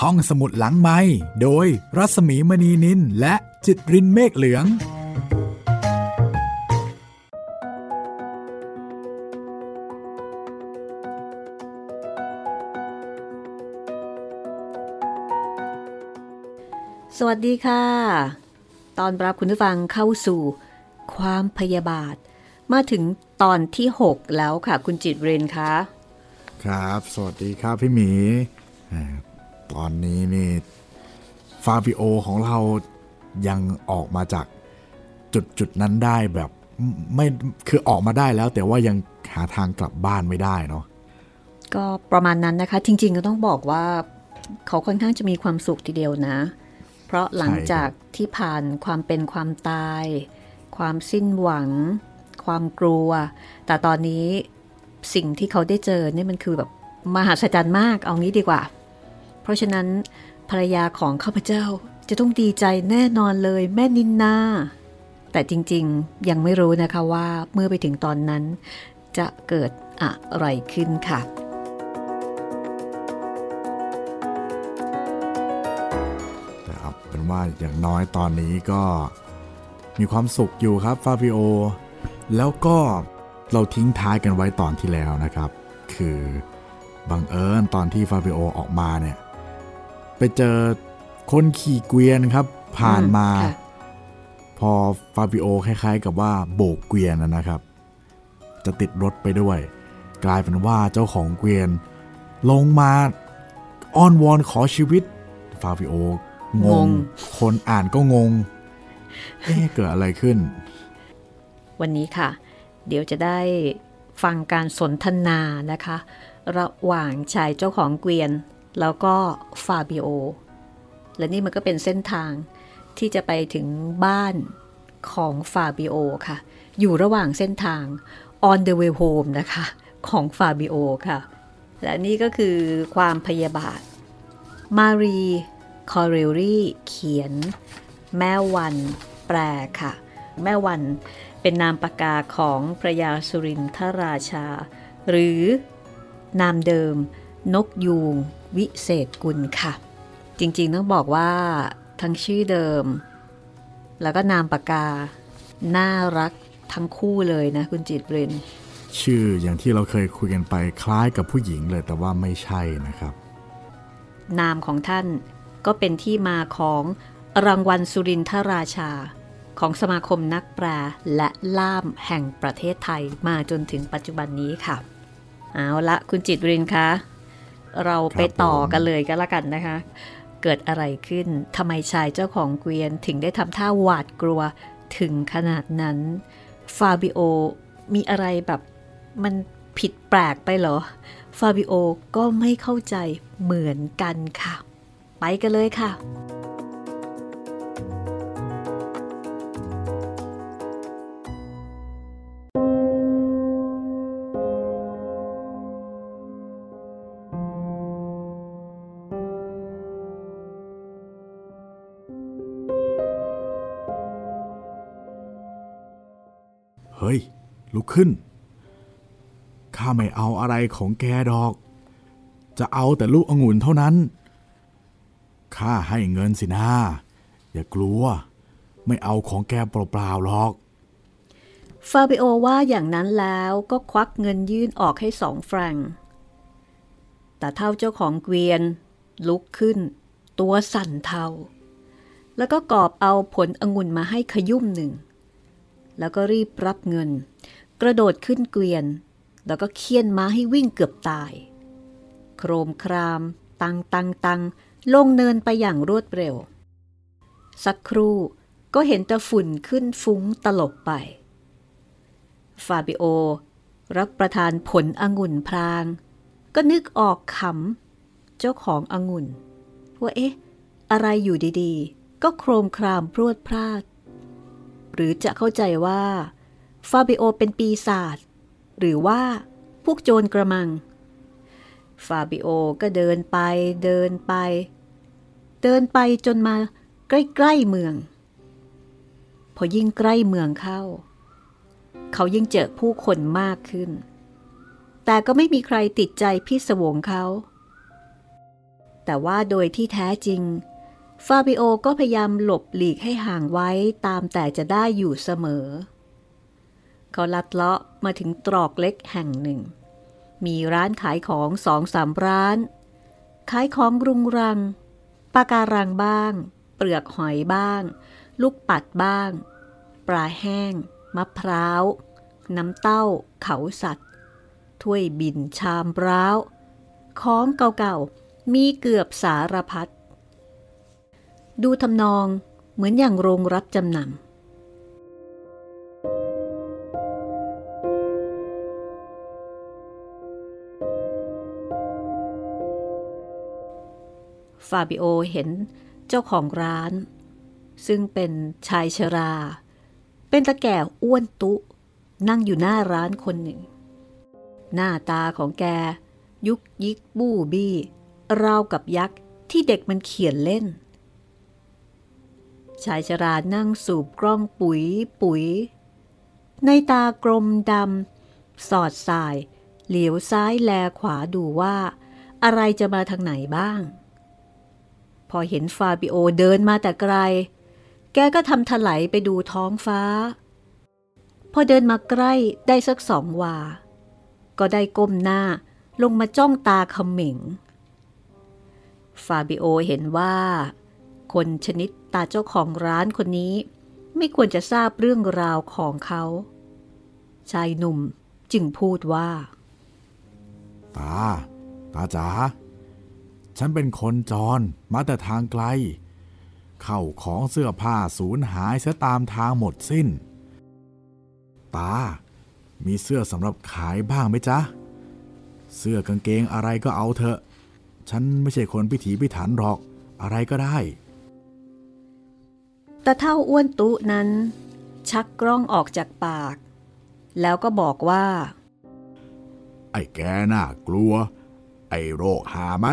ห้องสมุดหลังไม้โดยรัสมีมณีนินและจิตรินเมฆเหลือง สวัสดีค่ะ ตอนรับคุณผู้ฟังเข้าสู่ความพยาบาท มาถึงตอนที่ 6 แล้วค่ะ คุณจิตเรนคะ ครับ สวัสดีครับพี่หมีอ่า ตอนนี้นี่ฟาบิโอของเรายังออกมาจากจุดจุดนั้นได้แบบไม่คือออกมาได้แล้ว แต่ว่ายังหาทางกลับบ้านไม่ได้เนาะก็ประมาณนั้นนะคะ จริง ๆ ก็ต้องบอกว่าเขาค่อนข้างจะมีความสุขทีเดียวนะ เพราะหลังจากที่ผ่านความเป็นความตาย ความสิ้นหวัง ความกลัว แต่ตอนนี้สิ่งที่เขาได้เจอเนี่ยมันคือแบบมหัศจรรย์มากเอางี้ดีกว่า ราะฉะนั้นภรรยาของข้าพเจ้าจะต้องดีใจแน่นอนเลยแม่นินนาแต่จริงๆยังไม่รู้นะคะว่าเมื่อไปถึงตอนนั้น จะเกิดอะไรขึ้นค่ะ แต่เอาเป็นว่าอย่างน้อยตอนนี้ก็มีความสุขอยู่ครับฟาบิโอ แล้วก็เราทิ้งท้ายกันไว้ตอนที่แล้วนะครับ คือบังเอิญตอนที่ฟาบิโอออกมาเนี่ย ไปเจอคนขี่เกวียนครับ ผ่านมาค่ะพอฟาบิโอคล้ายๆ กับว่าโบกเกวียนนะนะครับ จะติดรถไปด้วย กลายเป็นว่าเจ้าของเกวียน ลงมาอ้อนวอนขอชีวิต ฟาบิโองงงง คนอ่านก็งง เอ๊ะเกิดอะไรขึ้น วันนี้ค่ะ เดี๋ยวจะได้ฟังการสนทนานะคะ ระหว่างชายเจ้าของเกวียน แล้วก็ฟาบิโอ และนี่มันก็เป็นเส้นทางที่จะไปถึงบ้านของฟาบิโอค่ะ อยู่ระหว่างเส้นทาง on the way home นะคะ ของฟาบิโอค่ะ และนี่ก็คือความพยาบาท มารีคอเรลลี่เขียน แม่วันแปลค่ะ แม่วันเป็นนามปากกาของพระยาสุรินทราชา หรือนามเดิม นกยูง วิเศษกุลค่ะ จริงๆต้องบอกว่าทั้งชื่อเดิม แล้วก็นามปากกา น่ารักทั้งคู่เลยนะคุณจิตเรนชื่ออย่างที่เราเคยคุยกันไปคล้ายกับผู้หญิงเลยแต่ว่าไม่ใช่นะครับ นามของท่านก็เป็นที่มาของรางวัลสุรินทราชา ของสมาคมนักแปลและล่ามแห่งประเทศไทยมาจนถึงปัจจุบันนี้ค่ะ เอาละคุณจิตรินคะ เราไปต่อกันเลยก็แล้วกันนะคะ เกิดอะไรขึ้นทำไมชายเจ้าของเกวียนถึงได้ทำท่าหวาดกลัวถึงขนาดนั้น ฟาบิโอมีอะไรแบบมันผิดแปลกไปเหรอ ฟาบิโอก็ไม่เข้าใจเหมือนกันค่ะ ไปกันเลยค่ะ ลุกขึ้น ข้าไม่เอาอะไรของแกดอก จะเอาแต่ลูกองุ่นเท่านั้น ข้าให้เงินสินะอย่ากลัว ไม่เอาของแกเปล่าๆหรอก ฟาบิโอว่าอย่างนั้นแล้วก็ควักเงินยื่นออกให้สองแฟรงค์แต่เท่าเจ้าของเกวียน ลุกขึ้น ตัวสั่นเทา แล้วก็กอบเอาผลองุ่นมาให้ขยุ่มหนึ่ง แล้วก็รีบรับเงิน กระโดดขึ้นเกวียน แล้วก็เคี่ยนม้าให้วิ่งเกือบตาย โครมคราม ตังตังตังลงเนินไปอย่างรวดเร็ว สักครู่ก็เห็นแต่ฝุ่นขึ้นฟุ้งตลบไป ฟาบิโอ รับประทานผลองุ่นพราง ก็นึกออกขำเจ้าขององุ่น ว่าเอ๊ะ อะไรอยู่ดีๆ ก็โครมครามพรวดพลาด หรือจะเข้าใจว่า ฟาบิโอเป็นปีศาจหรือว่าพวกโจรกระมัง ฟาบิโอก็เดินไปเดินไป เดินไปจนมาใกล้ๆเมือง พอยิ่งใกล้เมืองเข้า เขายิ่งเจอผู้คนมากขึ้น แต่ก็ไม่มีใครติดใจพิศวงเขา แต่ว่าโดยที่แท้จริง ฟาบิโอก็พยายามหลบหลีกให้ห่างไว้ตามแต่จะได้อยู่เสมอเเขาลัดเลาะมาถึงตรอกเล็กแห่งหนึ่ง มีร้านขายของสองสามร้าน ขายของรุงรังปลาการังบ้าง เปลือกหอยบ้าง ลูกปัดบ้าง ปลาแห้ง มะพร้าว น้ำเต้า เขาสัตว์ ถ้วยบินชามร้าว ของเก่าๆ มีเกือบสารพัด ดูทำนองเหมือนอย่างโรงรับจำนำ ฟาบิโอเห็นเจ้าของร้าน ซึ่งเป็นชายชรา เป็นตะแก่อ้วนตุ นั่งอยู่หน้าร้านคนหนึ่ง หน้าตาของแก ยุกยิกบู้บี้ราวกับยักษ์ที่เด็กมันเขียนเล่น ชายชรานั่งสูบกล้องปุ๋ยปุ๋ย ในตากลมดำสอดสาย เหลียวซ้ายแลขวาดูว่า อะไรจะมาทางไหนบ้าง พอเห็นฟาบิโอเดินมาแต่ไกล แกก็ทำถลายไปดูท้องฟ้า พอเดินมาใกล้ได้สักสองวา ก็ได้ก้มหน้าลงมาจ้องตาเขม็ง ฟาบิโอเห็นว่า คนชนิดตาเจ้าของร้านคนนี้ ไม่ควรจะทราบเรื่องราวของเขา ชายหนุ่มจึงพูดว่า ตา ตาจ๋า ฉันเป็นคนจร มาแต่ทางไกล เข้าของเสื้อผ้าสูญหายเสียตามทางหมดสิ้น ตา มีเสื้อสำหรับขายบ้างไหมจ๊ะ เสื้อกางเกงอะไรก็เอาเถอะ ฉันไม่ใช่คนพิถีพิถันหรอก อะไรก็ได้ตาเท่าอ้วนตุนั้น ชักกล้องออกจากปาก แล้วก็บอกว่า ไอ้แกน่ากลัว ไอ้โรคห่าไหม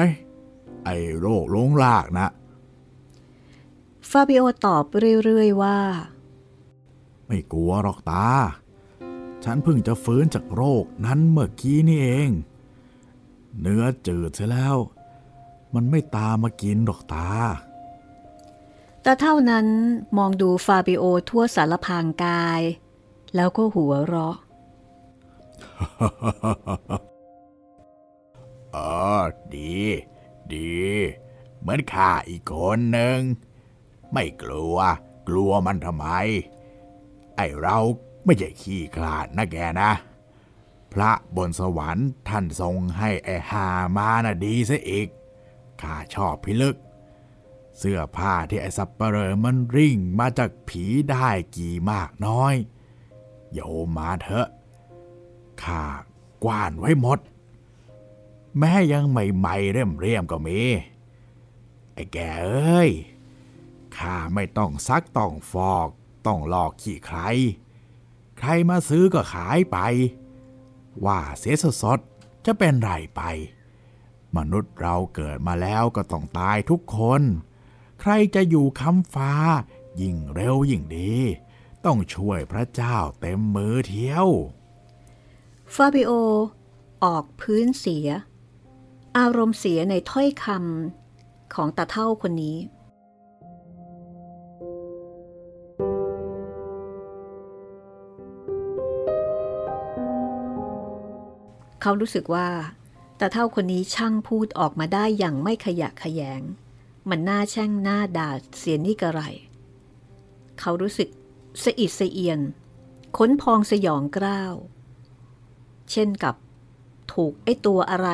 ไอ้โรคลงรากนะฟาบิโอตอบเรื่อยๆว่า ไม่กลัวหรอกตา ฉันเพิ่งจะฟื้นจากโรคนั้นเมื่อกี้นี่เอง เนื้อจืดเสียแล้ว มันไม่ตามมากินหรอกตา ตาเฒ่านั้นมองดูฟาบิโอทั่วสรรพางค์กาย แล้วก็หัวเราะเออดี ดี เหมือนข้าอีกคนหนึ่ง ไม่กลัว กลัวมันทำไม ไอเราไม่ใช่ขี้ขลาดนะแกนะ พระบนสวรรค์ท่านทรงให้ไอหามาน่ะดีซะอีก ข้าชอบพิลึก เสื้อผ้าที่ไอสับเปลอมันริ่งมาจากผีได้กี่มากน้อย โยมมาเถอะ ข้ากว้านไว้หมด แม้ยังใหม่ๆเริ่มเรียมๆก็มี ไอ้แกเอ้ยข้าไม่ต้องซักต้องฟอก ต้องหลอกขี้ใคร ใครมาซื้อก็ขายไป ว่าเสียสดๆจะเป็นไรไป มนุษย์เราเกิดมาแล้วก็ต้องตายทุกคน ใครจะอยู่ค้ำฟ้า ยิ่งเร็วยิ่งดี ต้องช่วยพระเจ้าเต็มมือเที่ยวฟาบิโอออกพื้นเสีย อารมณ์เสียในถ้อยคำของตาเท่าคนนี้ เขารู้สึกว่าตาเท่าคนนี้ช่างพูดออกมาได้อย่างไม่ขยะขยง มันน่าแช่งหน้าด่าเสียนี่กระไร เขารู้สึกสะอิดสะเอียนขนพองสยองกล้าว เช่นกับถูกไอ้ตัวอะไร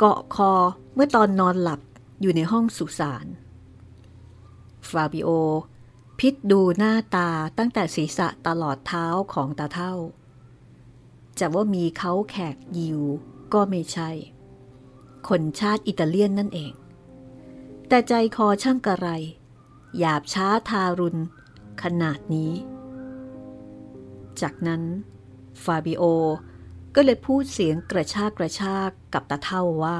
เกาะคอเมื่อตอนนอนหลับอยู่ในห้องสุสานฟาบิโอ พิษดูหน้าตาตั้งแต่ศีรษะตลอดเท้าของตาเท่า จะว่ามีเขาแขกยิวก็ไม่ใช่ คนชาติอิตาเลียนนั่นเอง แต่ใจคอช่างกระไร หยาบช้าทารุณ ขนาดนี้ จากนั้น ฟาบิโอ ก็เลยพูดเสียงกระชากกระชากกับตาเท่าว่า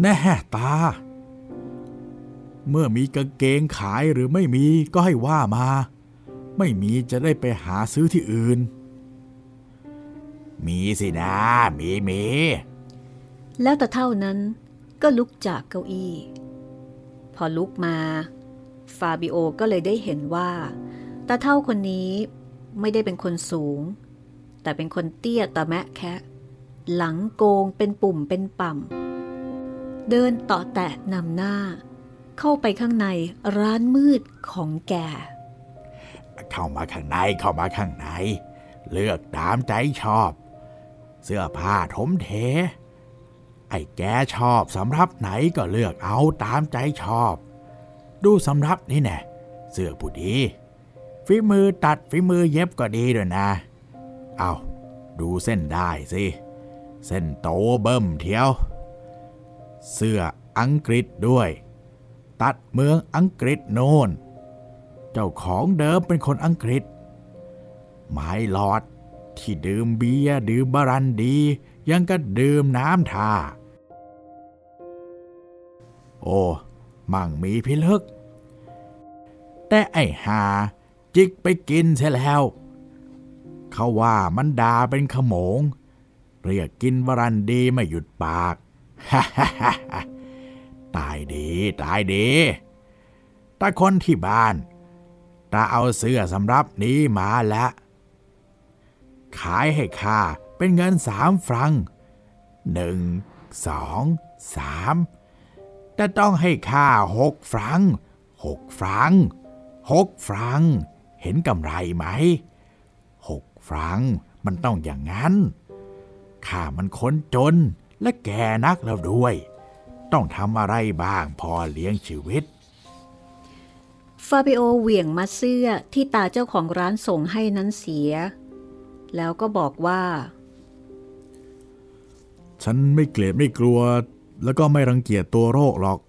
แน่ตา เมื่อมีกางเกงขายหรือไม่มีก็ให้ว่ามา ไม่มีจะได้ไปหาซื้อที่อื่น มีสินะ มีมีแล้วแต่เท่านั้นก็ลุกจากเก้าอี้ พอลุกมา ฟาบิโอก็เลยได้เห็นว่าตาเท่าคนนี้ ไม่ได้เป็นคนสูง แต่เป็นคนเตี้ยตะแมะแคะหลังโกงเป็นปุ่มเป็นป่ำ เดินต่อแตะนำหน้า เข้าไปข้างในร้านมืดของแก เข้ามาข้างในเข้ามาข้างใน เลือกตามใจชอบ เสื้อผ้าถมเท ไอ้แกชอบสำรับไหนก็เลือกเอาตามใจชอบ ดูสำรับนี่แน่เสื้อผู้ดี ฝีมือตัดฝีมือเย็บก็ดีด้วยนะ เอาดูเส้นได้สิ เส้นโตเบิ่มเทียว เสื้ออังกฤษด้วย ตัดเมืองอังกฤษโน่น เจ้าของเดิมเป็นคนอังกฤษไม้หลอดที่ดื่มเบียร์ดื่มบรันดี ยังก็ดื่มน้ำท่า โอ้ มั่งมีพิลึก แต่ไอ้หา จิกไปกินเสียแล้ว เขาว่ามันด่าเป็นขโมง เรียกกินวรันดีไม่หยุดปาก ตายดีตายดีต่คนที่บ้านตาเอาเสื้อสำรับนี้มาแล้ว ขายให้ข้าเป็นเงินสามฟรังหนึ่งสองสามแต่ต้องให้ข้าหกฟรังหกฟรังหกฟรัง เห็นกำไรไหมหกฟรังมันต้องอย่างนั้นข้ามันคนจนและแก่นักแล้วด้วย ต้องทำอะไรบ้างพอเลี้ยงชีวิต ฟาบิโอเหวี่ยงมัดเสื้อที่ตาเจ้าของร้านส่งให้นั้นเสีย แล้วก็บอกว่า ฉันไม่เกลียดไม่กลัว แล้วก็ไม่รังเกียจตัวโรคหรอก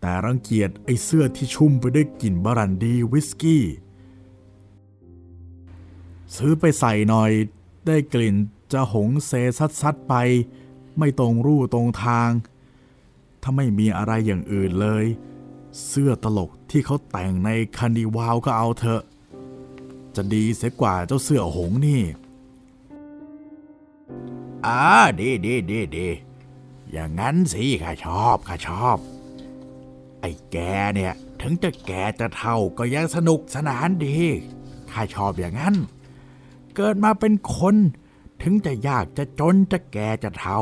แต่รังเกียจไอ้เสื้อที่ชุ่มไปด้วยกลิ่นบรั่นดีวิสกี้ ซื้อไปใส่หน่อย ได้กลิ่นจะหงเซซัดซัดๆไป ไม่ตรงรูตรงทาง ถ้าไม่มีอะไรอย่างอื่นเลย เสื้อตลกที่เขาแต่งในคาร์นิวัลก็เอาเถอะ จะดีเสียกว่าเจ้าเสื้อหงนี่อ่าดีดีดีดีอย่างนั้นสิข้าชอบข้าชอบ ไอ้แกเนี่ย ถึงจะแกจะเท่าก็ยังสนุกสนานดีข้าชอบอย่างนั้น เกิดมาเป็นคน ถึงจะยากจะจนจะแก่จะเท่า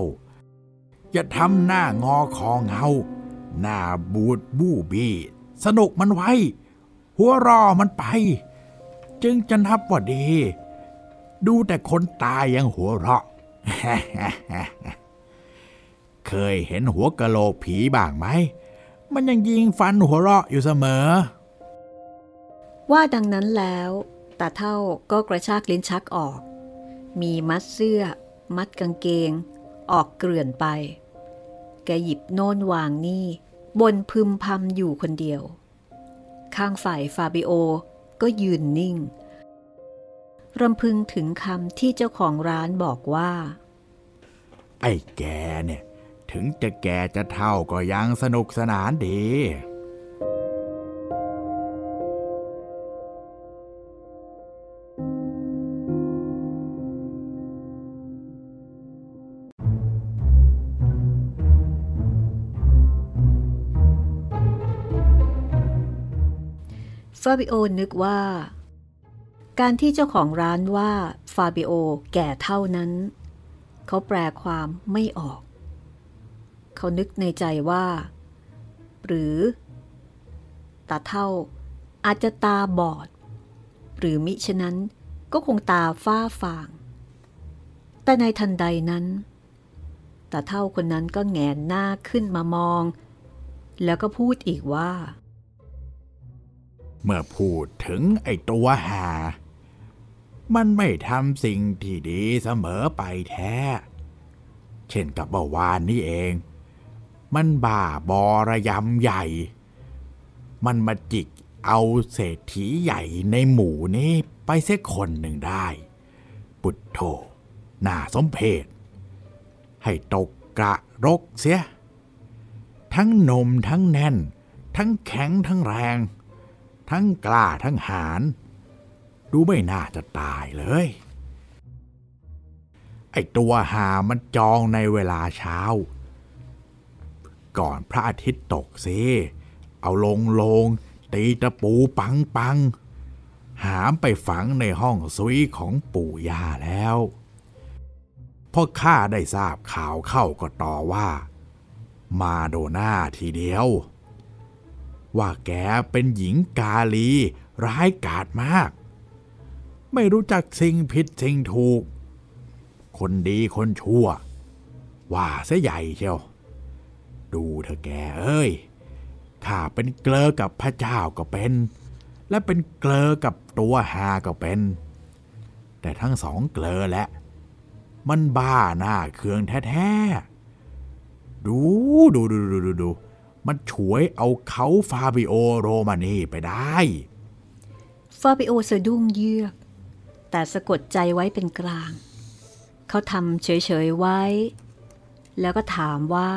อย่าทำหน้างอคอเงา หน้าบูดบู้บี้ สนุกมันไว้ หัวรอมันไป จึงจะนับว่าดี ดูแต่คนตายยังหัวเราะ เคยเห็นหัวกะโหลกผีบ้างไหม มันยังยิงฟันหัวเราะอยู่เสมอ ว่าดังนั้นแล้ว ตาเท่าก็กระชากลิ้นชักออก มีมัดเสื้อ มัดกางเกง ออกเกลื่อนไป แกหยิบโน่นวางนี่บนพึมพำอยู่คนเดียว ข้างฝ่ายฟาบิโอก็ยืนนิ่ง รำพึงถึงคำที่เจ้าของร้านบอกว่า ไอ้แกเนี่ย ถึงจะแก่จะเท่าก็ยังสนุกสนานดี ฟาบิโอนึกว่า การที่เจ้าของร้านว่าฟาบิโอแก่เท่านั้น เขาแปลความไม่ออก เขานึกในใจว่า หรือตาเท่าอาจจะตาบอด หรือมิฉะนั้นก็คงตาฝ้าฟาง แต่ในทันใดนั้นตาเท่าคนนั้นก็แงนหน้าขึ้นมามอง แล้วก็พูดอีกว่า เมื่อพูดถึงไอ้ตัวหา มันไม่ทำสิ่งที่ดีเสมอไปแท้ เช่นกับเมื่อวานนี้เอง มันบ้าบอระยำใหญ่ มันมาจิกเอาเศรษฐีใหญ่ในหมู่นี้ไปเสียคนหนึ่งได้ ปุดโธน่าสมเพชให้ตกกระรกเสีย ทั้งนมทั้งแน่น ทั้งแข็งทั้งแรง ทั้งกล้าทั้งหารดูไม่น่าจะตายเลย ไอตัวหามันจองในเวลาเช้า ก่อนพระอาทิตย์ตกสิเอาลงลง ตีตะปูปังปัง หามไปฝังในห้องซุยของปู่ย่าแล้วพ่อข้าได้ทราบข่าวเข้าก็ต่อว่า มาโดน่าทีเดียว ว่าแกเป็นหญิงกาลี ร้ายกาจมาก ไม่รู้จักสิ่งผิดสิ่งถูก คนดีคนชั่ว ว่าเสียใหญ่เชียว ดูเธอแกเอ้ย ข้าเป็นเกลอกับพระเจ้าก็เป็น และเป็นเกลอกับตัวหาก็เป็น แต่ทั้งสองเกลอแหละ มันบ้าน่าเคืองแท้ๆ ดูดูดูดูดูดู มันฉวยเอาเคานต์ฟาบิโอโรมานีไปได้ ฟาบิโอสะดุ้งเยือก แต่สะกดใจไว้เป็นกลาง เขาทำเฉย ๆ ไว้ แล้วก็ถามว่า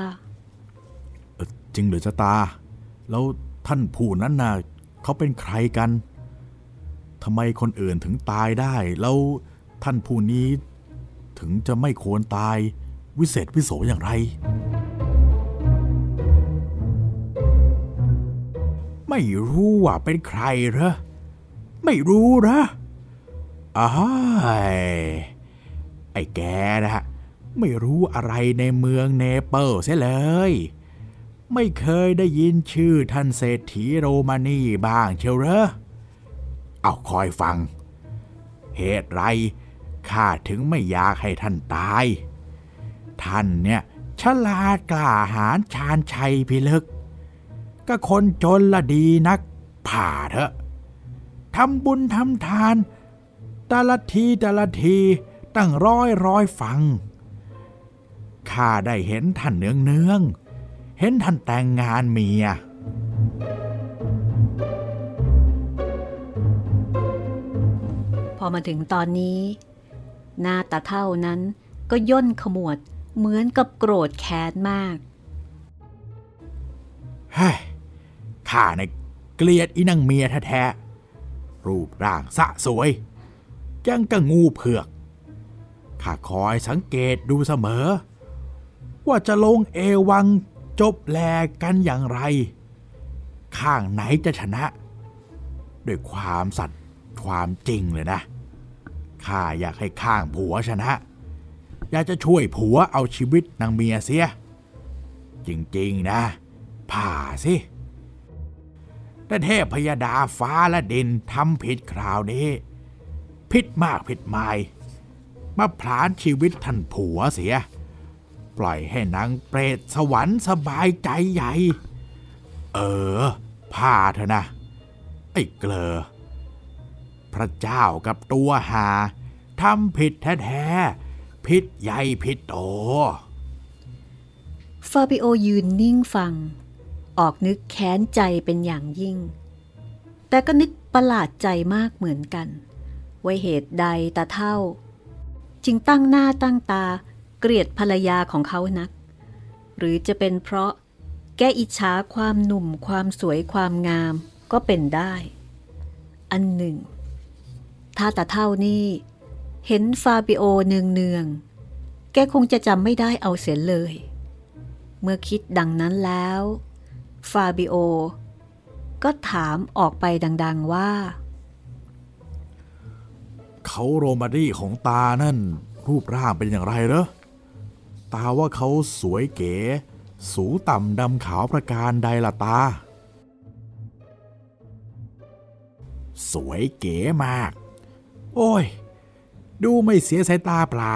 เอ่อจริงหรือจะตา แล้วท่านผู้นั้นน่ะเขาเป็นใครกันทำไมคนอื่นถึงตายได้ แล้วท่านผู้นี้ถึงจะไม่ควรตายวิเศษวิโสอย่างไร ไม่รู้ว่าเป็นใครเหรอ ไม่รู้เหรออ้ายไอ้แกนะฮะไม่รู้อะไรในเมืองเนเปิลเสียเลย ไม่เคยได้ยินชื่อท่านเศรษฐีโรมานีบ้างเชียวเหรอ เอาคอยฟัง เหตุไรข้าถึงไม่อยากให้ท่านตาย ท่านเนี่ยฉลาดกล้าหาญชาญชัยพิลึก ก็คนจนละดีนัก ผ่าเถอะทำบุญทำทาน แต่ละทีแต่ละทีตั้งร้อยร้อยฟัง ข้าได้เห็นท่านเนืองเนืองๆเห็นท่านแต่งงานเมียพอมาถึงตอนนี้ หน้าตาเท่านั้นก็ย่นขมวดเหมือนกับโกรธแค้นมาก เฮ้ย ข้าในเกลียดอีนางเมียแท้ๆ รูปร่างสะสวย ยังกะงูเผือก ข้าคอยสังเกตดูเสมอ ว่าจะลงเอวังจบแลกันอย่างไร ข้างไหนจะชนะ ด้วยความสัตย์ความจริงเลยนะ ข้าอยากให้ข้างผัวชนะ อยากจะช่วยผัวเอาชีวิตนางเมียเสีย จริง ๆ นะ ผ่าสิ แต่เทพพยดาฟ้าและดินทำผิดคราวนี้ ผิดมากผิดหมายมาผลานชีวิตท่านผัวเสีย ปล่อยให้นางเปรตสวรรค์สบายใจใหญ่ เออผ่าเถอะนะ ไอ้เกลอ พระเจ้ากับตัวหาทำผิดแท้ๆผิดใหญ่ผิดโตฟาบิโอยืนนิ่งฟัง ออกนึกแค้นใจเป็นอย่างยิ่ง แต่ก็นึกประหลาดใจมากเหมือนกันว่าเหตุใดตาเท่า จึงตั้งหน้าตั้งตาเกลียดภรรยาของเขานัก หรือจะเป็นเพราะแกอิจฉาความหนุ่มความสวยความงามก็เป็นได้ อันหนึ่ง ถ้าตาเท่านี่เห็นฟาบิโอเนืองเนืองแกคงจะจำไม่ได้เอาเสียเลย เมื่อคิดดังนั้นแล้ว ฟาบิโอ ก็ถามออกไปดัง ๆว่า เขาโรมาดีของตานั่น รูปร่างเป็นอย่างไรเหรอ ตาว่าเขาสวยเก๋ สูงต่ำดำขาวประการใดล่ะตา สวยเก๋มาก โอ้ย ดูไม่เสียสายตาเปล่า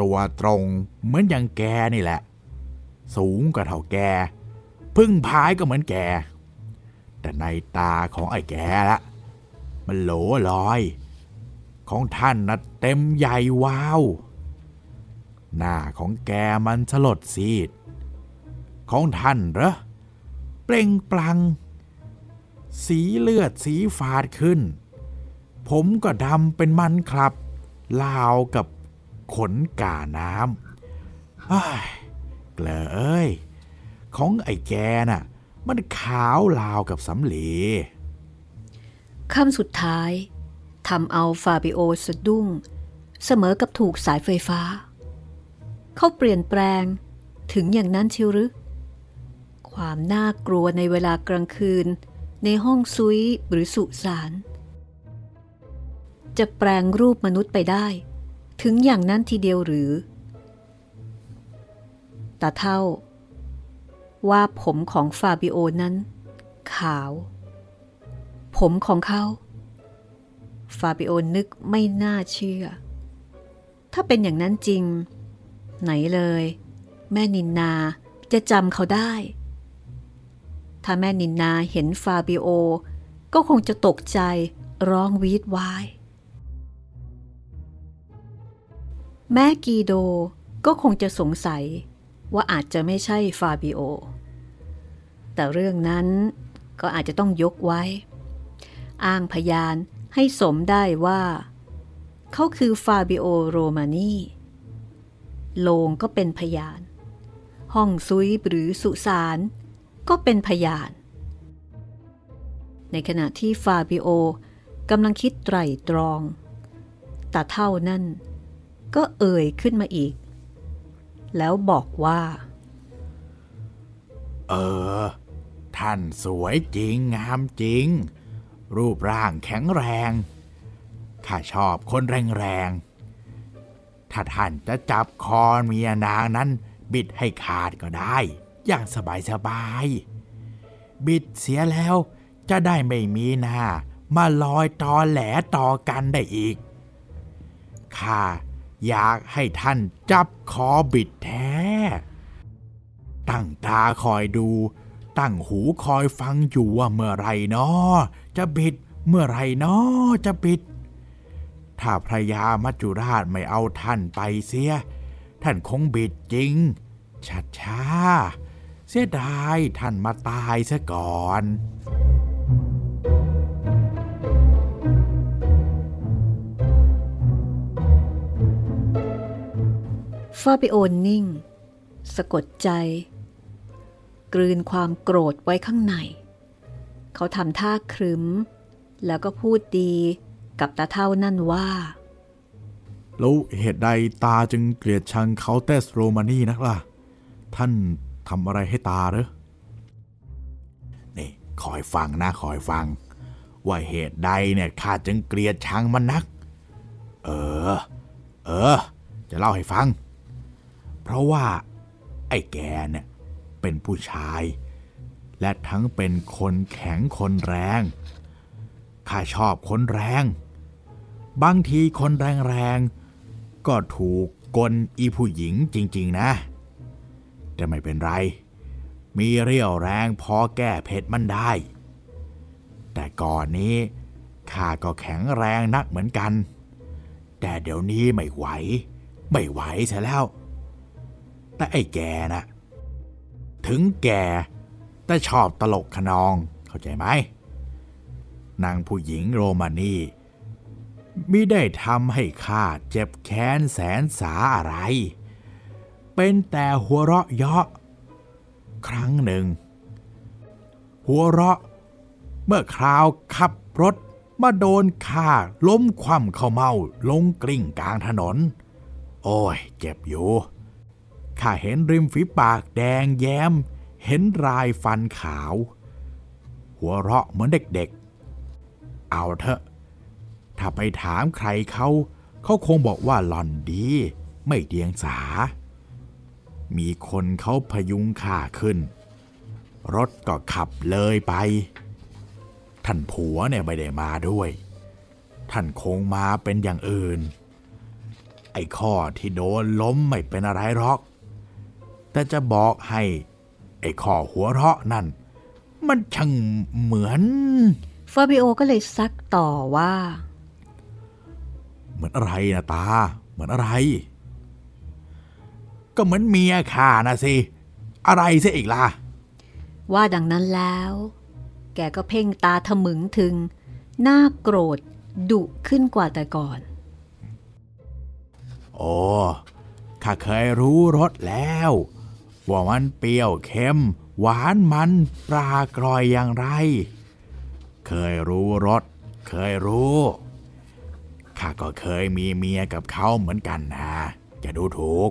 ตัวตรงเหมือนอย่างแกนี่แหละ สูงกว่าเท่าแก พึ่งพายก็เหมือนแก แต่ในตาของไอ้แกละมันโหลลอย ของท่านนะเต็มใหญ่วาว หน้าของแกมันสลดซีด ของท่านเหรอ เปล่งปลัง สีเลือดสีฝาดขึ้น ผมก็ดำเป็นมันครับลาวกับขนก่าน้ำอ้ยเกลอเอ้ย ของไอ้แกน่ะ มันขาวลาวกับสำลีคำสุดท้ายทำเอาฟาบิโอสะดุ้ง เสมอกับถูกสายไฟฟ้า เขาเปลี่ยนแปลงถึงอย่างนั้นชิวหรือ ความน่ากลัวในเวลากลางคืน ในห้องซุยหรือสุสาน จะแปลงรูปมนุษย์ไปได้ ถึงอย่างนั้นทีเดียวหรือตาเท่า ว่าผมของฟาบิโอนั้น ขาว ผมของเขาฟาบิโอนึกไม่น่าเชื่อ ถ้าเป็นอย่างนั้นจริง ไหนเลย แม่นินนาจะจำเขาได้ ถ้าแม่นินนาเห็นฟาบิโอ ก็คงจะตกใจร้องวีดวาย แม่กีโดก็คงจะสงสัย ว่าอาจจะไม่ใช่ฟาบิโอ แต่เรื่องนั้นก็อาจจะต้องยกไว้ อ้างพยานให้สมได้ว่า เขาคือฟาบิโอโรมานีโลงก็เป็นพยาน ห้องซุยหรือสุสานก็เป็นพยาน ในขณะที่ฟาบิโอกำลังคิดไตรตรอง แต่เท่านั้นก็เอ่ยขึ้นมาอีก แล้วบอกว่า เออ ท่านสวยจริงงามจริง รูปร่างแข็งแรง ข้าชอบคนแรงๆ ถ้าท่านจะจับคอเมียนางนั้น บิดให้ขาดก็ได้ อย่างสบายๆ บิดเสียแล้วจะได้ไม่มีหน้ามาลอยตอแหลต่อกันได้อีก ข้า อยากให้ท่านจับคอบิดแท้ ตั้งตาคอยดู ตั้งหูคอยฟังอยู่ว่าเมื่อไรเนาะจะบิดเมื่อไรเนาะจะบิด ถ้าพระยามัจจุราชไม่เอาท่านไปเสีย ท่านคงบิดจริงชัดช้าเสียดายท่านมาตายซะก่อน ฟาบิโอนนิ่ง สะกดใจ กลืนความโกรธไว้ข้างใน เขาทำท่าครึ้มแล้วก็พูดดีกับตาเท่านั่นว่า แล้วเหตุใดตาจึงเกลียดชังเขาเตสโรมานีนักล่ะ ท่านทำอะไรให้ตาเหรอนี่คอยฟังนะคอยฟัง ว่าเหตุใดเนี่ยข้าจึงเกลียดชังมันนัก เออ เออ จะเล่าให้ฟัง เพราะว่าไอ้แกเนี่ยเป็นผู้ชาย และทั้งเป็นคนแข็งคนแรง ข้าชอบคนแรง บางทีคนแรงๆ ก็ถูกกลอีผู้หญิงจริง ๆ นะ แต่ไม่เป็นไร มีเรี่ยวแรงพอแก้เผ็ดมันได้ แต่ก่อนนี้ข้าก็แข็งแรงนักเหมือนกัน แต่เดี๋ยวนี้ไม่ไหว ไม่ไหวเสียแล้ว แต่ไอ้แกนะถึงแกแต่ชอบตลกขนองเข้าใจไหมนางผู้หญิงโรมานีมิได้ทำให้ข้าเจ็บแค้นแสนสาอะไร เป็นแต่หัวเราะเยาะ ครั้งหนึ่ง หัวเราะ เมื่อคราวขับรถมาโดนข้าล้มคว่ำเข้าเมาลงกลิ้งกลางถนน โอ้ยเจ็บอยู่ ข้าเห็นริมฝีปากแดงแย้ม เห็นรายฟันขาว หัวเราะเหมือนเด็กๆ เอาเถอะ ถ้าไปถามใครเขาเขาคงบอกว่าหล่อนดี ไม่เดียงสา มีคนเขาพยุงข้าขึ้น รถก็ขับเลยไป ท่านผัวเนี่ยไม่ได้มาด้วย ท่านคงมาเป็นอย่างอื่น ไอ้ข้อที่โดนล้มไม่เป็นอะไรหรอก แต่จะบอกให้ไอ้ข้อหัวเราะนั่น มันช่างเหมือนฟาบิโอก็เลยซักต่อว่า เหมือนอะไรนะตา เหมือนอะไร ก็เหมือนเมียข้านะสิ อะไรซะอีกล่ะ ว่าดังนั้นแล้ว แกก็เพ่งตาทะมึงถึง หน้าโกรธดุขึ้นกว่าแต่ก่อน โอ้ ข้าเคยรู้รสแล้ว ว่ามันเปรี้ยวเค็ม หวานมันปลากรอยอย่างไร เคยรู้รสเคยรู้ข้าก็เคยมีเมียกับเขาเหมือนกันนะ จะดูถูก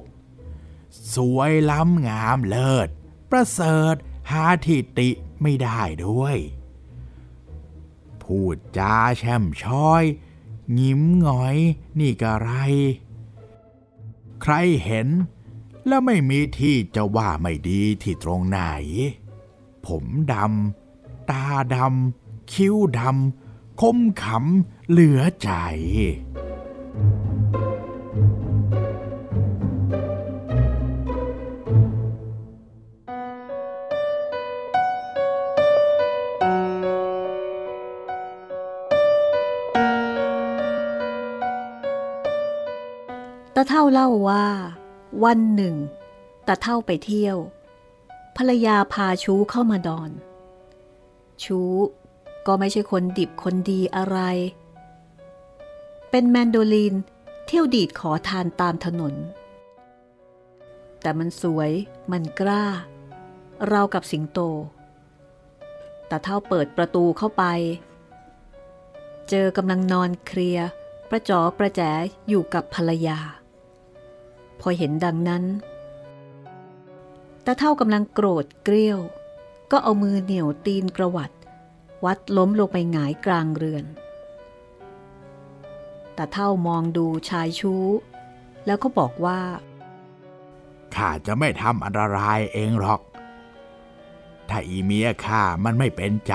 สวยล้ำงามเลิศ ประเสริฐหาทิติไม่ได้ด้วย พูดจาแช่มช้อย ยิ้มหงอยนี่กะไร ใครเห็น แล้วไม่มีที่จะว่าไม่ดีที่ตรงไหน ผมดำ ตาดำ คิ้วดำ คมขำ เหลือใจตาเท่าเล่าว่า วันหนึ่งตาเท่าไปเที่ยว ภรรยาพาชูเข้ามาดอน ชูก็ไม่ใช่คนดิบคนดีอะไร เป็นแมนโดลีนเที่ยวดีดขอทานตามถนน แต่มันสวยมันกล้า เรากับสิงโตตาเท่าเปิดประตูเข้าไป เจอกำลังนอนเคลียประจอประแจอยู่กับภรรยา พอเห็นดังนั้นตาเท่ากำลังโกรธเกรี้ยว ก็เอามือเหนี่ยวตีนกระวัด วัดล้มลงไปหงายกลางเรือนตาเท่ามองดูชายชู้ แล้วก็บอกว่าข้าจะไม่ทำอันตรายเองหรอก ถ้าอีเมียข้ามันไม่เป็นใจ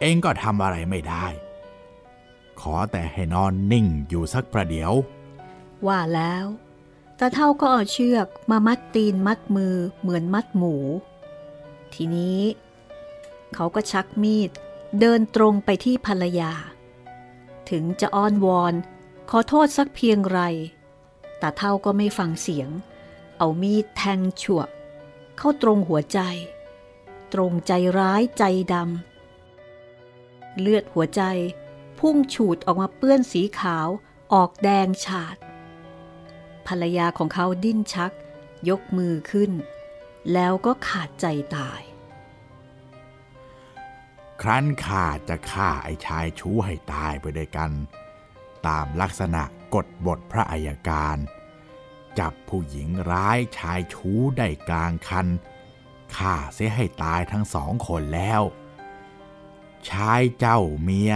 เองก็ทำอะไรไม่ได้ ขอแต่ให้นอนนิ่งอยู่สักประเดี๋ยว ว่าแล้ว ตาเท่าก็เอาเชือกมามัดตีนมัดมือเหมือนมัดหมู ทีนี้ เขาก็ชักมีดเดินตรงไปที่ภรรยา ถึงจะอ้อนวอนขอโทษสักเพียงไรตาเท่าก็ไม่ฟังเสียง เอามีดแทงฉวกเข้าตรงหัวใจ ตรงใจร้ายใจดำเลือดหัวใจพุ่งฉูดออกมาเปื้อนสีขาวออกแดงฉาด ภรรยาของเขาดิ้นชัก ยกมือขึ้น แล้วก็ขาดใจตาย ครั้นข้าจะฆ่าไอ้ชายชู้ให้ตายไปด้วยกัน ตามลักษณะกฎบทพระอัยการ จับผู้หญิงร้ายชายชู้ได้กลางคันฆ่าเสียให้ตายทั้งสองคนแล้ว ชายเจ้าเมีย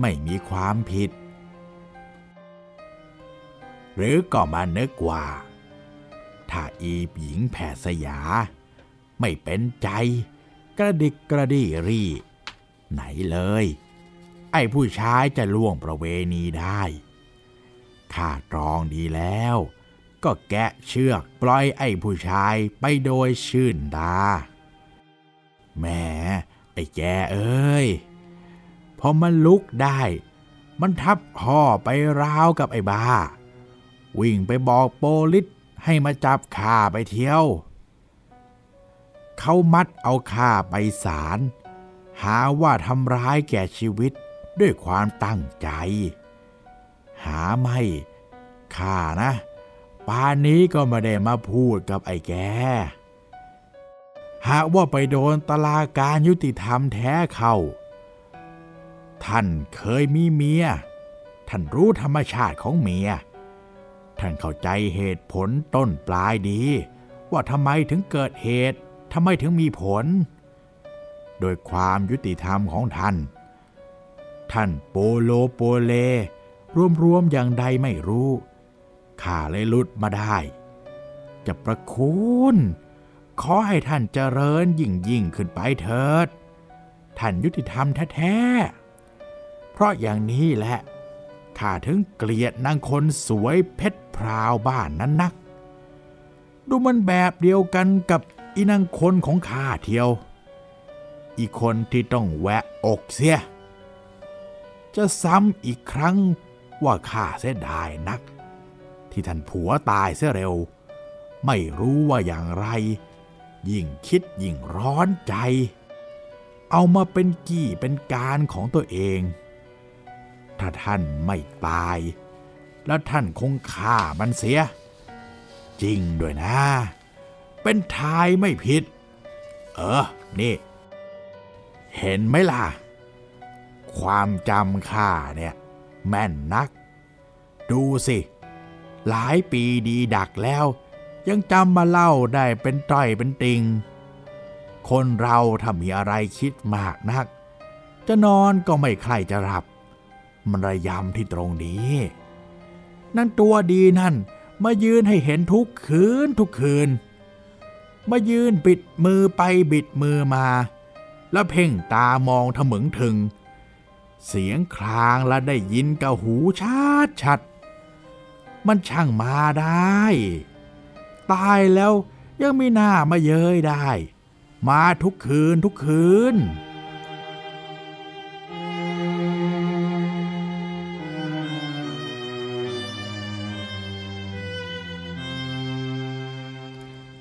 ไม่มีความผิด หรือก็มานึกว่า ถ้าอีหญิงแผดสยา ไม่เป็นใจ กระดิกกระดีรีไหนเลย ไอ้ผู้ชายจะล่วงประเวณีได้ข้าตรองดีแล้ว ก็แกะเชือกปล่อยไอ้ผู้ชายไปโดยชื่นตาแหมไอ้แกเอ้ย พอมันลุกได้ มันทับห่อไปราวกับไอ้บ้า วิ่งไปบอกโปลิสให้มาจับข้าไปเที่ยว เขามัดเอาข้าไปศาลหาว่าทำร้ายแก่ชีวิตด้วยความตั้งใจ หาไม่ข้านะป่านนี้ก็ไม่ได้มาพูดกับไอ้แก หากว่าไปโดนตลาการยุติธรรมแท้เข้า ท่านเคยมีเมีย ท่านรู้ธรรมชาติของเมีย ท่านเข้าใจเหตุผลต้นปลายดี ว่าทำไมถึงเกิดเหตุทำไมถึงมีผล โดยความยุติธรรมของท่าน ท่านโปโลโปเล รวมๆอย่างใดไม่รู้ข้าเลยหลุดมาได้ จะประคุณขอให้ท่านเจริญยิ่งยิ่งขึ้นไปเถิด ท่านยุติธรรมแท้ๆ เพราะอย่างนี้แหละข้าถึงเกลียดนางคนสวยเพชร พราวบ้านนั้นนัก ดูมันแบบเดียวกันกับอีนางคนของข้าเทียว อีคนที่ต้องแวะอกเสีย จะซ้ำอีกครั้งว่าข้าเสียดายนัก ที่ท่านผัวตายเสียเร็ว ไม่รู้ว่าอย่างไร ยิ่งคิดยิ่งร้อนใจ เอามาเป็นกี่เป็นการของตัวเอง ถ้าท่านไม่ตาย แล้วท่านคงฆ่ามันเสีย จริงด้วยนะ เป็นทายไม่ผิด เออ นี่ เห็นไหมล่ะ ความจำข้าเนี่ยแม่นนัก ดูสิ หลายปีดีดักแล้ว ยังจำมาเล่าได้เป็นต้อยเป็นติง คนเราถ้ามีอะไรคิดมากนัก จะนอนก็ไม่ใครจะหลับ มันระยำที่ตรงนี้ นั่นตัวดีนั่น มายืนให้เห็นทุกคืนทุกคืน มายืนบิดมือไปบิดมือมา แล้วเพ่งตามองทะมึงถึง เสียงคลางและได้ยินกับหูชัดชัด มันช่างมาได้ ตายแล้วยังไม่น่ามาเย้ยได้ มาทุกคืนทุกคืน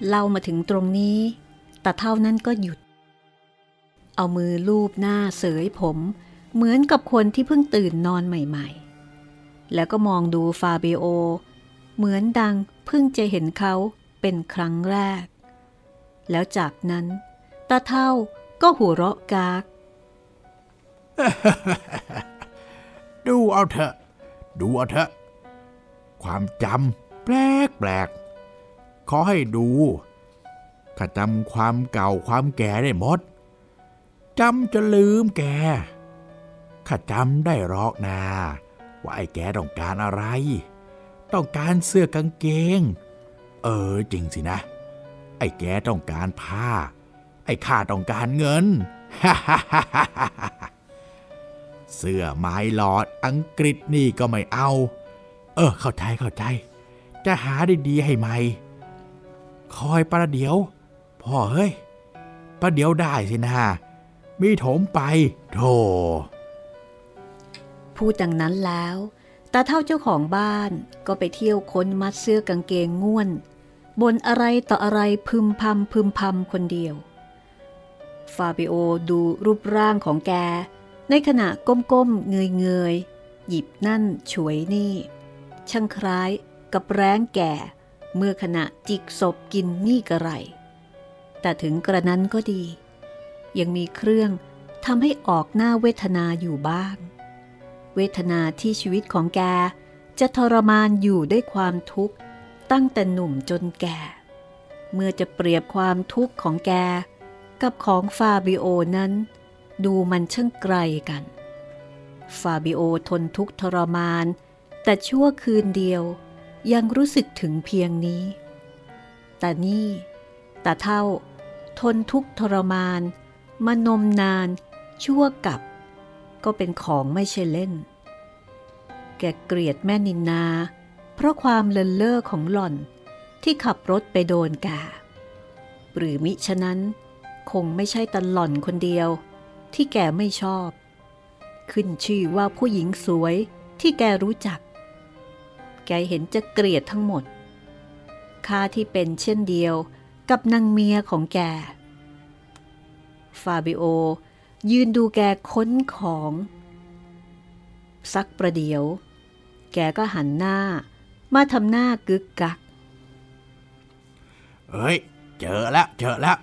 เล่ามาถึงตรงนี้ตาเท่านั้นก็หยุด เอามือลูบหน้าเสยผม เหมือนกับคนที่เพิ่งตื่นนอนใหม่ๆ แล้วก็มองดูฟาเบโอ เหมือนดังเพิ่งจะเห็นเขาเป็นครั้งแรก แล้วจากนั้นตาเท่าก็หัวเราะกาก ดูเอาเถอะ ดูเอาเถอะ ความจำแปลกแปลก ขอให้ดูข้าจำความเก่าความแก่ได้หมดจำจะลืมแกข้าจำได้หรอกนาว่าไอ้แกต้องการอะไร ต้องการเสื้อกางเกง เออจริงสินะ ไอ้แกต้องการผ้า ไอ้ข้าต้องการเงินเสื้อไม้หลอดอังกฤษนี่ก็ไม่เอา เออ เข้าใจเข้าใจ จะหาได้ดีให้ไหม คอยประเดี๋ยว พ่อเฮ้ย ประเดี๋ยวได้สินะมีโถมไปโธ่พูดดังนั้นแล้วตาเท่าเจ้าของบ้านก็ไปเที่ยวค้นมัดเสื้อกางเกงง่วน บนอะไรต่ออะไรพึมพำพึมพำคนเดียว ฟาบิโอดูรูปร่างของแก ในขณะก้มๆเงยเงยหยิบนั่น ฉวยนี่ ช่างคล้ายกับแร้งแก่ เมื่อขณะจิกศพกินนี่กระไรแต่ถึงกระนั้นก็ดี ยังมีเครื่องทำให้ออกหน้าเวทนาอยู่บ้าง เวทนาที่ชีวิตของแกจะทรมานอยู่ด้วยความทุกข์ตั้งแต่หนุ่มจนแก่ เมื่อจะเปรียบความทุกข์ของแก กับของฟาบิโอนั้น ดูมันช่างไกลกัน ฟาบิโอทนทุกข์ทรมาน แต่ชั่วคืนเดียว ยังรู้สึกถึงเพียงนี้ แต่นี่ตาเท่าทนทุกทรมาน มานมนานชั่วกับ ก็เป็นของไม่ใช่เล่น แกเกลียดแม่นินนา เพราะความเลินเล่อของหล่อนที่ขับรถไปโดนกา หรือมิฉะนั้น คงไม่ใช่ตหล่อนคนเดียว ที่แกไม่ชอบ ขึ้นชื่อว่าผู้หญิงสวยที่แกรู้จัก แกเห็นจะเกลียดทั้งหมดค่าที่เป็นเช่นเดียวกับนางเมียของแก ฟาบิโอ ยืนดูแกค้นของ สักประเดี๋ยว แกก็หันหน้า มาทำหน้ากึกกัก เอ้ย เจอแล้วเจอแล้ว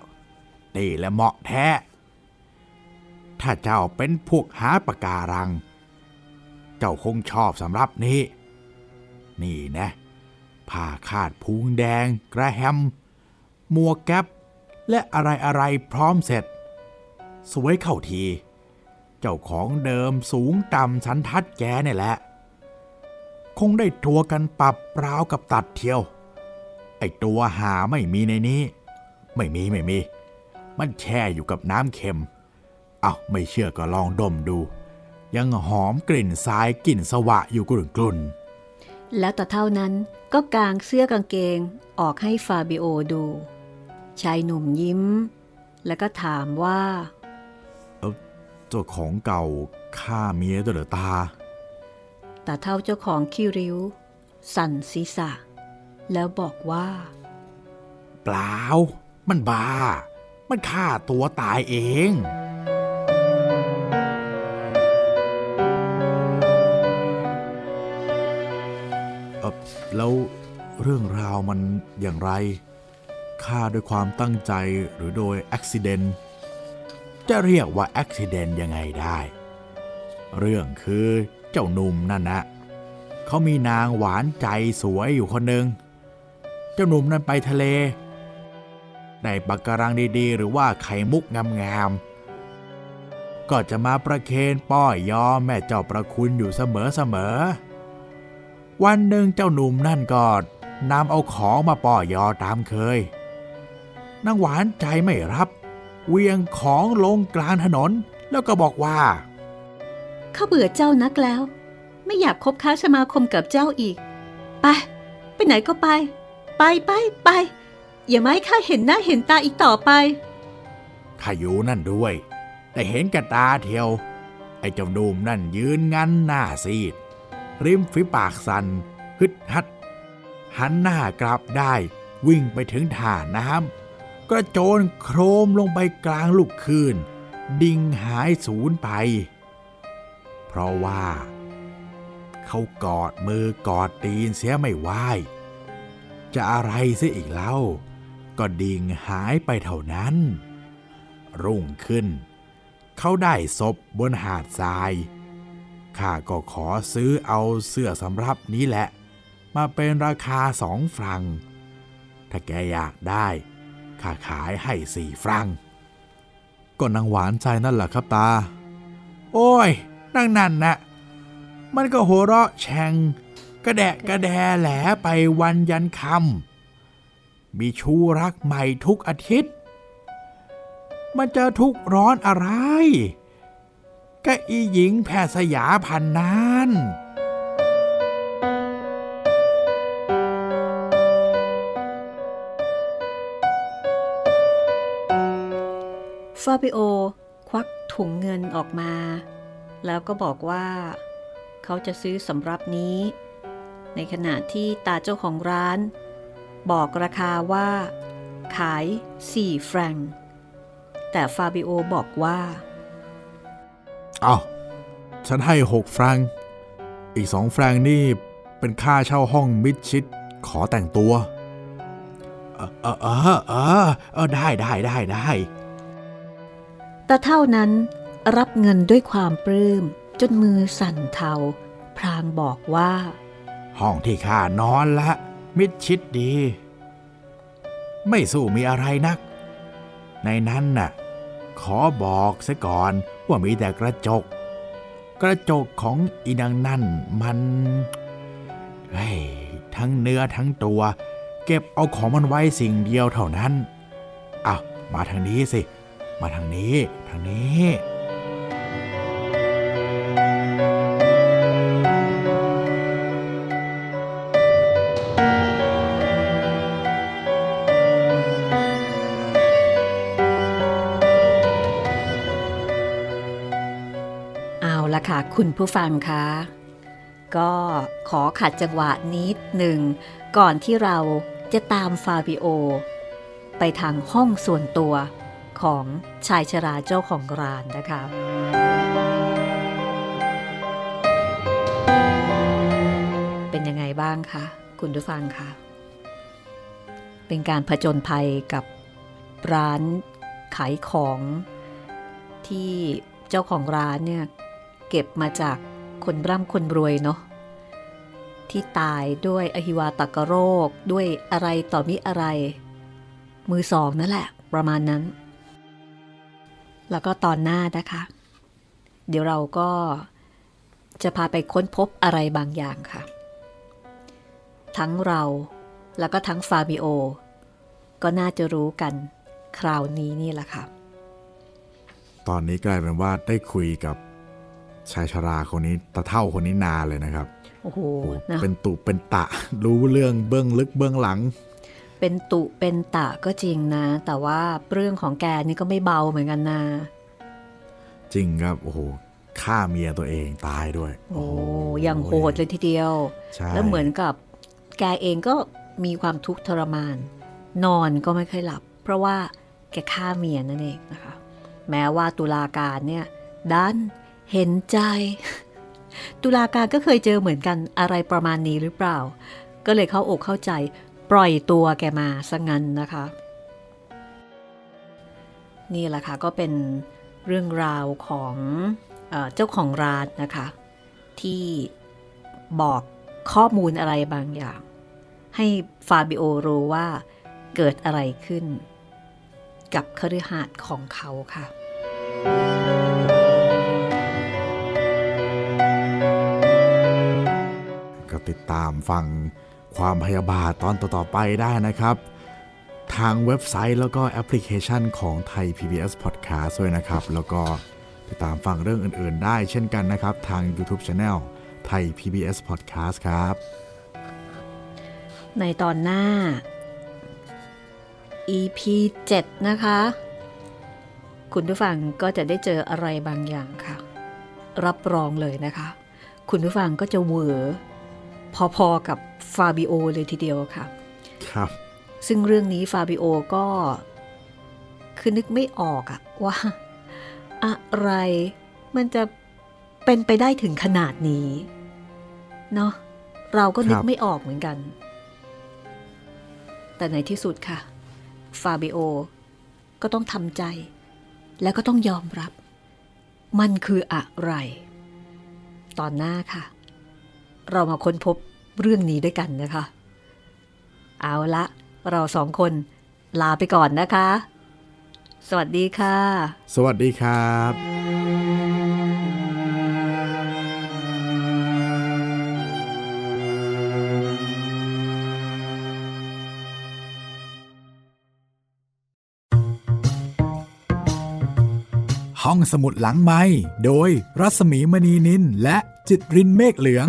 นี่แหละเหมาะแท้ ถ้าเจ้าเป็นพวกหาปะการัง เจ้าคงชอบสำหรับนี้ นี่นะผ้าคาดพุงแดง กระแฮมหมวกแก๊ปและอะไรอะไรพร้อมเสร็จ สวยเข้าที เจ้าของเดิมสูงต่ำสันทัดแกเนี่ยแหละ คงได้ทัวกันปรับปราวกับตัดเที่ยว ไอตัวหาไม่มีในนี้ ไม่มีไม่มี มันแช่อยู่กับน้ำเค็ม เอาไม่เชื่อก็ลองดมดู ยังหอมกลิ่นทรายกลิ่นสวะอยู่กลุ่นกลุ่น แล้วแต่เท่านั้นก็กางเสื้อกางเกงออกให้ฟาบิโอดู ชายหนุ่มยิ้ม แล้วก็ถามว่าเจ้าของเก่าฆ่าเมียตัวเหรอตาแต่เท่าเจ้าของคิริ้วสั่นศีรษะ แล้วบอกว่า เปล่า มันบ้า มันฆ่าตัวตายเอง แล้วเรื่องราวมันอย่างไรฆ่าด้วยความตั้งใจหรือโดยอุบิเหตุจะเรียกว่าอุบิเหตุยังไงได้ เรื่องคือเจ้าหนุ่มนั่นนะเขามีนางหวานใจสวยอยู่คนหนึ่งเจ้าหนุ่มนั้นไปทะเลได้ปักการังดีๆ หรือว่าไข่มุกงามๆก็จะมาประเคนป้อยยอแม่เจ้าประคุณอยู่เสมอๆ วันหนึ่งเจ้าหนุ่มนั่นก็นำเอาของมาป้อยยอตามเคยนางหวานใจไม่รับเวียงของลงกลางถนน แล้วก็บอกว่าข้าเบื่อเจ้านักแล้ว ไม่อยากคบค้าสมาคมกับเจ้าอีก ไป ไปไหนก็ไป ไปไปไป อย่าไม่ข้าเห็นหน้าเห็นตาอีกต่อไปข้าอยู่นั่นด้วย แต่เห็นกระตาเทียว ไอ้เจ้าหนุ่มนั่นยืนงันหน้าซีด ริมฝีปากสันฮึดฮัด หันหน้ากลับได้วิ่งไปถึงท่าน้ำกระโจนโครมลงไปกลางลูกคืน ดิ่งหายสูญไป เพราะว่า เขากอดมือกอดตีนเสียไม่ไหวจะอะไรเสียอีกเล่า ก็ดิ่งหายไปเท่านั้น รุ่งขึ้น เขาได้ศพบนหาดทราย ข้าก็ขอซื้อเอาเสื้อสำรับนี้แหละ มาเป็นราคาสองฟรัง ถ้าแกอยากได้ข้าขายให้สี่ฟรัง ก็นางหวานใจนั่นแหละครับตา โอ้ยนั่งนั่นนะมันก็หัวเราะแช่งกระแดะกระแดแหลไปวันยันคำมีชูรักใหม่ทุกอาทิตย์ มันจะทุกร้อนอะไร ก็อีหญิงแพทสยาพันนั้นฟาบิโอ ควักถุงเงินออกมา แล้วก็บอกว่า เขาจะซื้อสำรับนี้ ในขณะที่ตาเจ้าของร้าน บอกราคาว่า ขาย 4 แฟรงแต่ฟาบิโอบอกว่า เอาฉันให้หกฟรังอีกสองฟรังนี่เป็นค่าเช่าห้องมิดชิดขอแต่งตัว เออเออเออเออเออได้ได้ได้ได้แต่เท่านั้นรับเงินด้วยความปลื้มจนมือสั่นเทา พรางบอกว่า ห้องที่ข้านอนละ มิดชิดดี ไม่สู้มีอะไรนัก ในนั้นน่ะ ขอบอกซะก่อน ว่ามีแต่กระจก กระจกของอีนางนั่นมันเฮ้ยทั้งเนื้อทั้งตัว เก็บเอาของมันไว้สิ่งเดียวเท่านั้นอ้าวมาทางนี้สิ มาทางนี้ ทางนี้ คุณผู้ฟังคะ ก็ขอขัดจังหวะนิดหนึ่ง ก่อนที่เราจะตามฟาบิโอ ไปทางห้องส่วนตัวของชายชราเจ้าของร้านนะคะเป็นยังไงบ้างคะคุณผู้ฟังคะเป็นการผจญภัยกับร้านขายของที่เจ้าของร้านเนี่ย เก็บมาจากคนร่ำคนรวยเนาะที่ตายด้วยอหิวาตกโรคด้วยอะไรต่อมิอะไร มือสองนั่นแหละ ประมาณนั้น แล้วก็ตอนหน้านะคะ เดี๋ยวเราก็จะพาไปค้นพบอะไรบางอย่างค่ะ ทั้งเราแล้วก็ทั้งฟาบิโอ ก็น่าจะรู้กันคราวนี้นี่แหละค่ะ ตอนนี้กลายเป็นว่าได้คุยกับ ชายชราคนนี้ตะเท่าคนนี้นานเลยนะครับโอ้โหโอ้นะเป็นตุเป็นตะ รู้เรื่องเบื้องลึกเบื้องหลัง เป็นตุเป็นตะก็จริงนะ แต่ว่าเรื่องของแกนี่ก็ไม่เบาเหมือนกันนะ จริงครับโอ้โหฆ่าเมียตัวเองตายด้วย โอ้ยังโหดเลยทีเดียวใช่แล้วเหมือนกับแกเองก็มีความทุกข์ทรมาน นอนก็ไม่ค่อยหลับ เพราะว่าแกฆ่าเมียนั่นเองนะคะ แม้ว่าตุลาการเนี่ยดัน เห็นใจ ตุลาการก็เคยเจอเหมือนกันอะไรประมาณนี้หรือเปล่า ก็เลยเข้าอกเข้าใจ ปล่อยตัวแกมาซะงั้นนะคะ นี่แหละค่ะก็เป็นเรื่องราวของเอเจ้าของร้านนะคะ ที่บอกข้อมูลอะไรบางอย่าง ให้ฟาบิโอรู้ว่าเกิดอะไรขึ้น กับคฤหาสน์ของเขาค่ะ ติดตามฟังความพยาบาทตอนต่อๆไปได้นะครับ ทางเว็บไซต์แล้วก็แอปพลิเคชันของไทย PBS Podcast ด้วยนะครับ แล้วก็ติดตามฟังเรื่องอื่นๆ ได้เช่นกันนะครับ ทาง YouTube Channel ไทย PBS Podcast ครับ ในตอนหน้า EP 7 นะคะ คุณผู้ฟังก็จะได้เจออะไรบางอย่างค่ะ รับรองเลยนะคะ คุณผู้ฟังก็จะเหวอ พอๆกับฟาบิโอเลยทีเดียวค่ะ ครับ ซึ่งเรื่องนี้ฟาบิโอก็คือนึกไม่ออกอะว่าอะไรมันจะเป็นไปได้ถึงขนาดนี้เนาะเราก็นึคกรับไม่ออกเหมือนกัน แต่ในที่สุดค่ะ ฟาบิโอ ก็ต้องทำใจ แล้วก็ต้องยอมรับ มันคืออะไร ตอนหน้าค่ะ เรามาค้นพบเรื่องนี้ด้วยกันนะคะ เอาละ เราสองคนลาไปก่อนนะคะ สวัสดีค่ะ สวัสดีครับห้องสมุดหลังไม้โดยรัสมีมณีนินและจิตรินเมฆเหลือง